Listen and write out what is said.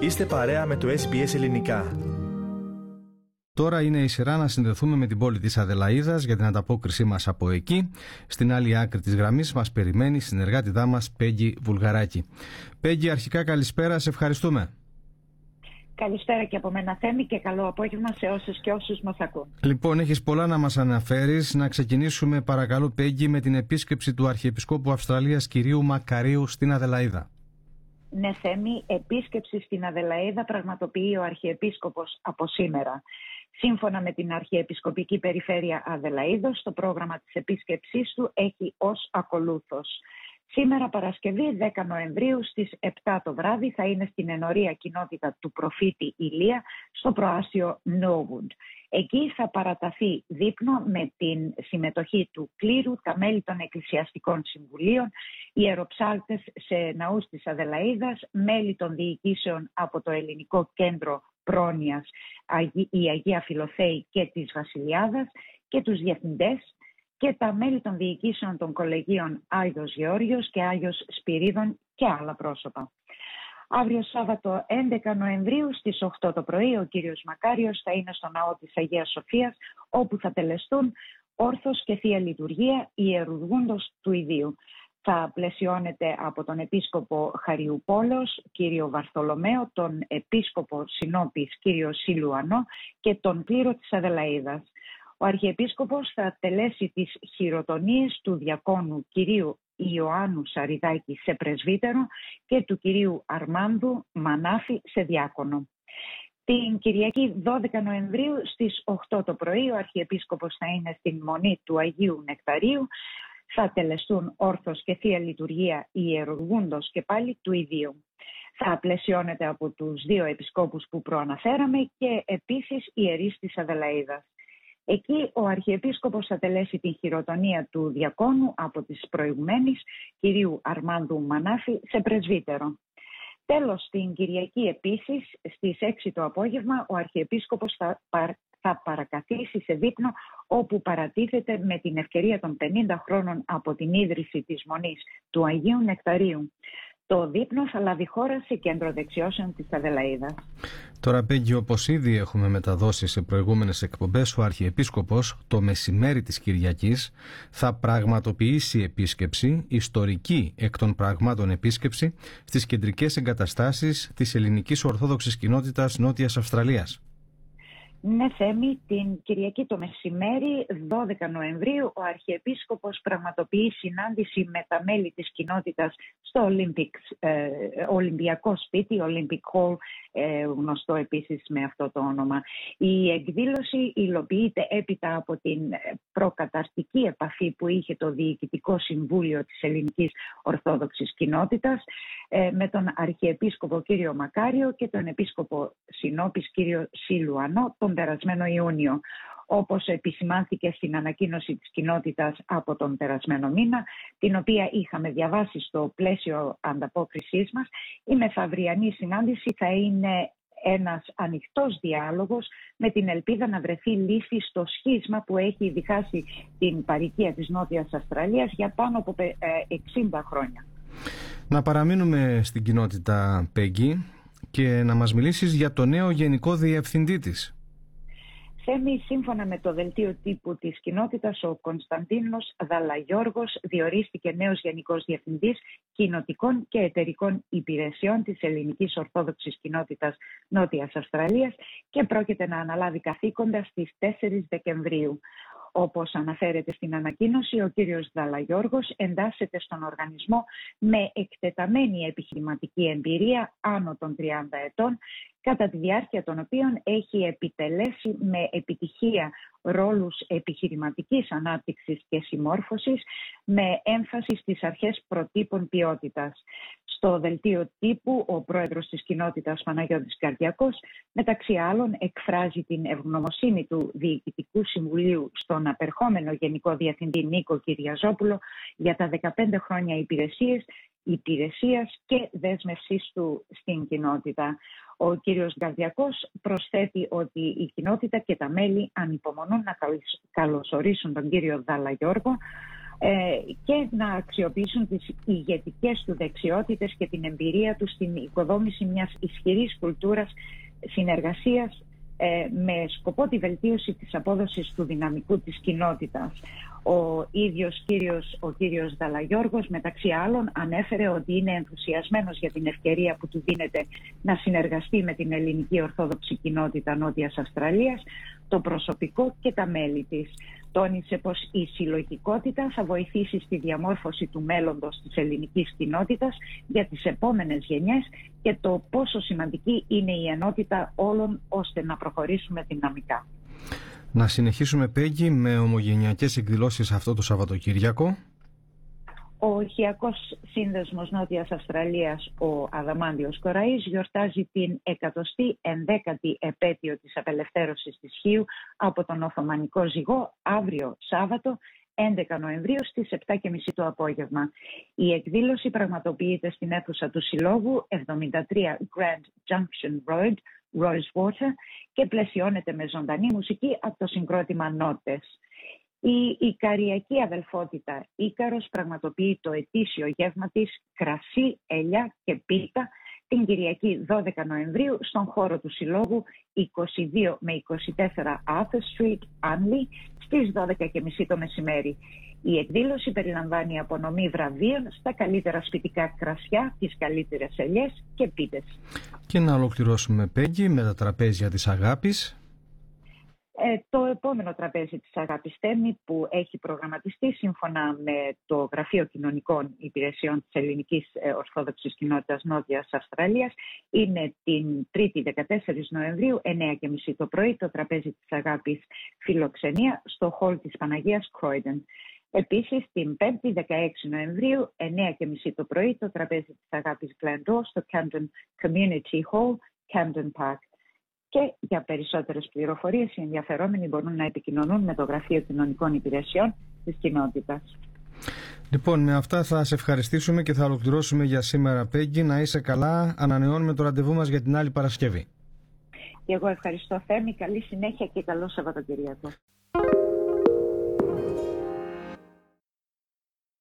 Είστε παρέα με το SBS Ελληνικά. Τώρα είναι η σειρά να συνδεθούμε με την πόλη της Αδελαίδας για την ανταπόκρισή μας από εκεί. Στην άλλη άκρη της γραμμής μας περιμένει η συνεργάτητά μας Πέγγι Βουλγαράκη. Πέγγι, αρχικά καλησπέρα, σε ευχαριστούμε. Καλησπέρα και από μένα Θέμη και καλό απόγευμα σε όσους και όσους μας ακούν. Λοιπόν, έχεις πολλά να μας αναφέρεις. Να ξεκινήσουμε παρακαλώ Πέγγι με την επίσκεψη του Αρχιεπισκόπου Αυστραλίας κυρίου Μακαρίου στην Αδελαίδα. Ναι Θέμη, επίσκεψη στην Αδελαίδα πραγματοποιεί ο Αρχιεπίσκοπος από σήμερα. Σύμφωνα με την Αρχιεπισκοπική Περιφέρεια Αδελαίδος, το πρόγραμμα της επίσκεψής του έχει ως ακολούθος. Σήμερα Παρασκευή 10 Νοεμβρίου στις 7 το βράδυ θα είναι στην ενορία κοινότητα του προφήτη Ηλία στο προάσιο Νόβουντ. Εκεί θα παραταθεί δείπνο με την συμμετοχή του κλήρου, τα μέλη των εκκλησιαστικών συμβουλίων, οι ιεροψάλτες σε ναούς της Αδελαίδας, μέλη των διοικήσεων από το Ελληνικό Κέντρο Πρόνοιας, η Αγία Φιλοθέη και της Βασιλιάδας και τους διευθυντές και τα μέλη των διοικήσεων των κολεγίων Άγιος Γεώργιος και Άγιος Σπυρίδων και άλλα πρόσωπα. Αύριο Σάββατο 11 Νοεμβρίου στις 8 το πρωί ο κύριος Μακάριος θα είναι στο ναό της Αγίας Σοφίας όπου θα τελεστούν όρθος και θεία λειτουργία ιερουργούντος του ιδίου. Θα πλαισιώνεται από τον Επίσκοπο Χαριουπόλος, κύριο Βαρθολομαίο, τον Επίσκοπο Συνόπης, κύριο Σιλουανό και τον κλήρο της Αδελαίδας. Ο Αρχιεπίσκοπος θα τελέσει τις χειροτονίες του διακόνου κυρίου Ιωάννου Σαριδάκη σε πρεσβύτερο και του κυρίου Αρμάνδου Μανάφη σε διάκονο. Την Κυριακή 12 Νοεμβρίου στις 8 το πρωί ο Αρχιεπίσκοπος θα είναι στην Μονή του Αγίου Νεκταρίου. Θα τελεστούν όρθος και θεία λειτουργία ιερουργούντος και πάλι του ιδίου. Θα πλαισιώνεται από τους δύο επισκόπους που προαναφέραμε και επίσης ιερείς της Αδελαίδας. Εκεί ο Αρχιεπίσκοπος θα τελέσει την χειροτονία του διακόνου από τις προηγουμένες κυρίου Αρμάνδου Μανάφη σε πρεσβύτερο. Τέλος, την Κυριακή επίσης, στις 6 το απόγευμα, ο Αρχιεπίσκοπος θα, θα παρακαθίσει σε δείπνο όπου παρατίθεται με την ευκαιρία των 50 χρόνων από την ίδρυση της Μονής του Αγίου Νεκταρίου. Το δείπνο θα λάβει χώρα σε κέντρο δεξιώσεων της Αδελαίδας. Τώρα Πέγγι όπως ήδη έχουμε μεταδώσει σε προηγούμενες εκπομπές ο Αρχιεπίσκοπος το μεσημέρι της Κυριακής θα πραγματοποιήσει επίσκεψη, ιστορική εκ των πραγμάτων επίσκεψη στις κεντρικές εγκαταστάσεις της ελληνικής ορθόδοξης κοινότητας Νότιας Αυστραλίας. Ναι, Θέμη, την Κυριακή το μεσημέρι, 12 Νοεμβρίου, ο Αρχιεπίσκοπος πραγματοποιεί συνάντηση με τα μέλη της κοινότητας στο Olympic, ε, Ολυμπιακό σπίτι, Olympic Hall, ε, γνωστό επίσης με αυτό το όνομα. Η εκδήλωση υλοποιείται έπειτα από την προκαταρτική επαφή που είχε το Διοικητικό Συμβούλιο της Ελληνικής Ορθόδοξης Κοινότητας ε, με τον Αρχιεπίσκοπο κύριο Μακάριο και τον Επίσκοπο Συνόπης κύριο Σιλουανό τον περασμένο Ιούνιο. Όπως επισημάνθηκε στην ανακοίνωση της κοινότητας από τον περασμένο μήνα, την οποία είχαμε διαβάσει στο πλαίσιο ανταπόκρισής μας, η μεθαυριανή συνάντηση θα είναι ένας ανοιχτός διάλογος με την ελπίδα να βρεθεί λύση στο σχίσμα που έχει διχάσει την παροικία της Νότιας Αυστραλίας για πάνω από 60 ε, χρόνια. Να παραμείνουμε στην κοινότητα Πέγγι και να μας μιλήσεις για το νέο Γενικό Διευθυντή της. Θέμη, σύμφωνα με το δελτίο τύπου της κοινότητας, ο Κωνσταντίνος Δαλαγιώργος διορίστηκε νέος Γενικός Διευθυντής Κοινοτικών και Εταιρικών Υπηρεσιών της Ελληνικής Ορθόδοξης Κοινότητας Νότιας Αυστραλίας και πρόκειται να αναλάβει καθήκοντα στις 4 Δεκεμβρίου. Όπως αναφέρεται στην ανακοίνωση, ο κύριος Δαλαγιώργος εντάσσεται στον οργανισμό με εκτεταμένη επιχειρηματική εμπειρία άνω των 30 ετών, κατά τη διάρκεια των οποίων έχει επιτελέσει με επιτυχία ρόλους επιχειρηματικής ανάπτυξης και συμμόρφωσης με έμφαση στις αρχές προτύπων ποιότητας. Στο δελτίο τύπου, ο πρόεδρος της κοινότητας Παναγιώτης Καρδιακός, μεταξύ άλλων, εκφράζει την ευγνωμοσύνη του Διοικητικού Συμβουλίου στον απερχόμενο Γενικό Διευθυντή Νίκο Κυριαζόπουλο για τα 15 χρόνια υπηρεσίες, υπηρεσίας και δέσμευσής του στην κοινότητα. Ο κύριος Γκαρδιακός προσθέτει ότι η κοινότητα και τα μέλη ανυπομονούν να καλωσορίσουν τον κύριο Δάλα Γιώργο και να αξιοποιήσουν τις ηγετικές του δεξιότητες και την εμπειρία τους στην οικοδόμηση μιας ισχυρής κουλτούρας συνεργασίας με σκοπό τη βελτίωση της απόδοσης του δυναμικού της κοινότητας. Ο ίδιος κύριος, ο κύριος Δαλαγιώργος μεταξύ άλλων ανέφερε ότι είναι ενθουσιασμένος για την ευκαιρία που του δίνεται να συνεργαστεί με την ελληνική ορθόδοξη κοινότητα Νότιας Αυστραλίας, το προσωπικό και τα μέλη της. Τόνισε πως η συλλογικότητα θα βοηθήσει στη διαμόρφωση του μέλλοντος της ελληνικής κοινότητας για τις επόμενες γενιές και το πόσο σημαντική είναι η ενότητα όλων ώστε να προχωρήσουμε δυναμικά. Να συνεχίσουμε, Πέγγι, με ομογενειακές εκδηλώσεις αυτό το Σαββατοκύριακο. Ο Οχιακός Σύνδεσμος Νότιας Αυστραλίας, ο Αδαμάντιος Κοραής, γιορτάζει την 111η επέτειο της απελευθέρωσης της Χίου από τον Οθωμανικό Ζυγό αύριο Σάββατο 11 Νοεμβρίου στις 7.30 το απόγευμα. Η εκδήλωση πραγματοποιείται στην αίθουσα του Συλλόγου 73 Grand Junction Road, Rosewater και πλαισιώνεται με ζωντανή μουσική από το συγκρότημα Νότες. Η Ικαριακή Αδελφότητα Ίκαρος πραγματοποιεί το ετήσιο γεύμα της κρασί, ελιά και πίτα την Κυριακή 12 Νοεμβρίου στον χώρο του Συλλόγου 22 με 24 Arthur Street, Anley στις 12.30 το μεσημέρι. Η εκδήλωση περιλαμβάνει απονομή βραβείων στα καλύτερα σπιτικά κρασιά, τις καλύτερες ελιές και πίτες. Και να ολοκληρώσουμε, Πέγγι, με τα τραπέζια της αγάπης. Ε, το επόμενο τραπέζι της Αγάπης Θέμη που έχει προγραμματιστεί σύμφωνα με το Γραφείο Κοινωνικών Υπηρεσιών της Ελληνικής ε, Ορθόδοξης Κοινότητας Νότιας Αυστραλίας είναι την 3η 14 Νοεμβρίου 9.30 το πρωί το τραπέζι της Αγάπης Φιλοξενία στο χολ της Παναγίας Κρόιντεν. Επίσης, την 5η 16 Νοεμβρίου, 9.30 το πρωί, το τραπέζι της Αγάπης Glendoor στο Camden Community Hall, Camden Park. Και για περισσότερες πληροφορίες, οι ενδιαφερόμενοι μπορούν να επικοινωνούν με το Γραφείο Κοινωνικών Υπηρεσιών της κοινότητας. Λοιπόν, με αυτά θα σε ευχαριστήσουμε και θα ολοκληρώσουμε για σήμερα, Πέγγι. Να είσαι καλά. Ανανεώνουμε το ραντεβού μας για την άλλη Παρασκευή. Και εγώ ευχαριστώ, Θέμη. Καλή συνέχεια και καλό Σαββατοκυριακό.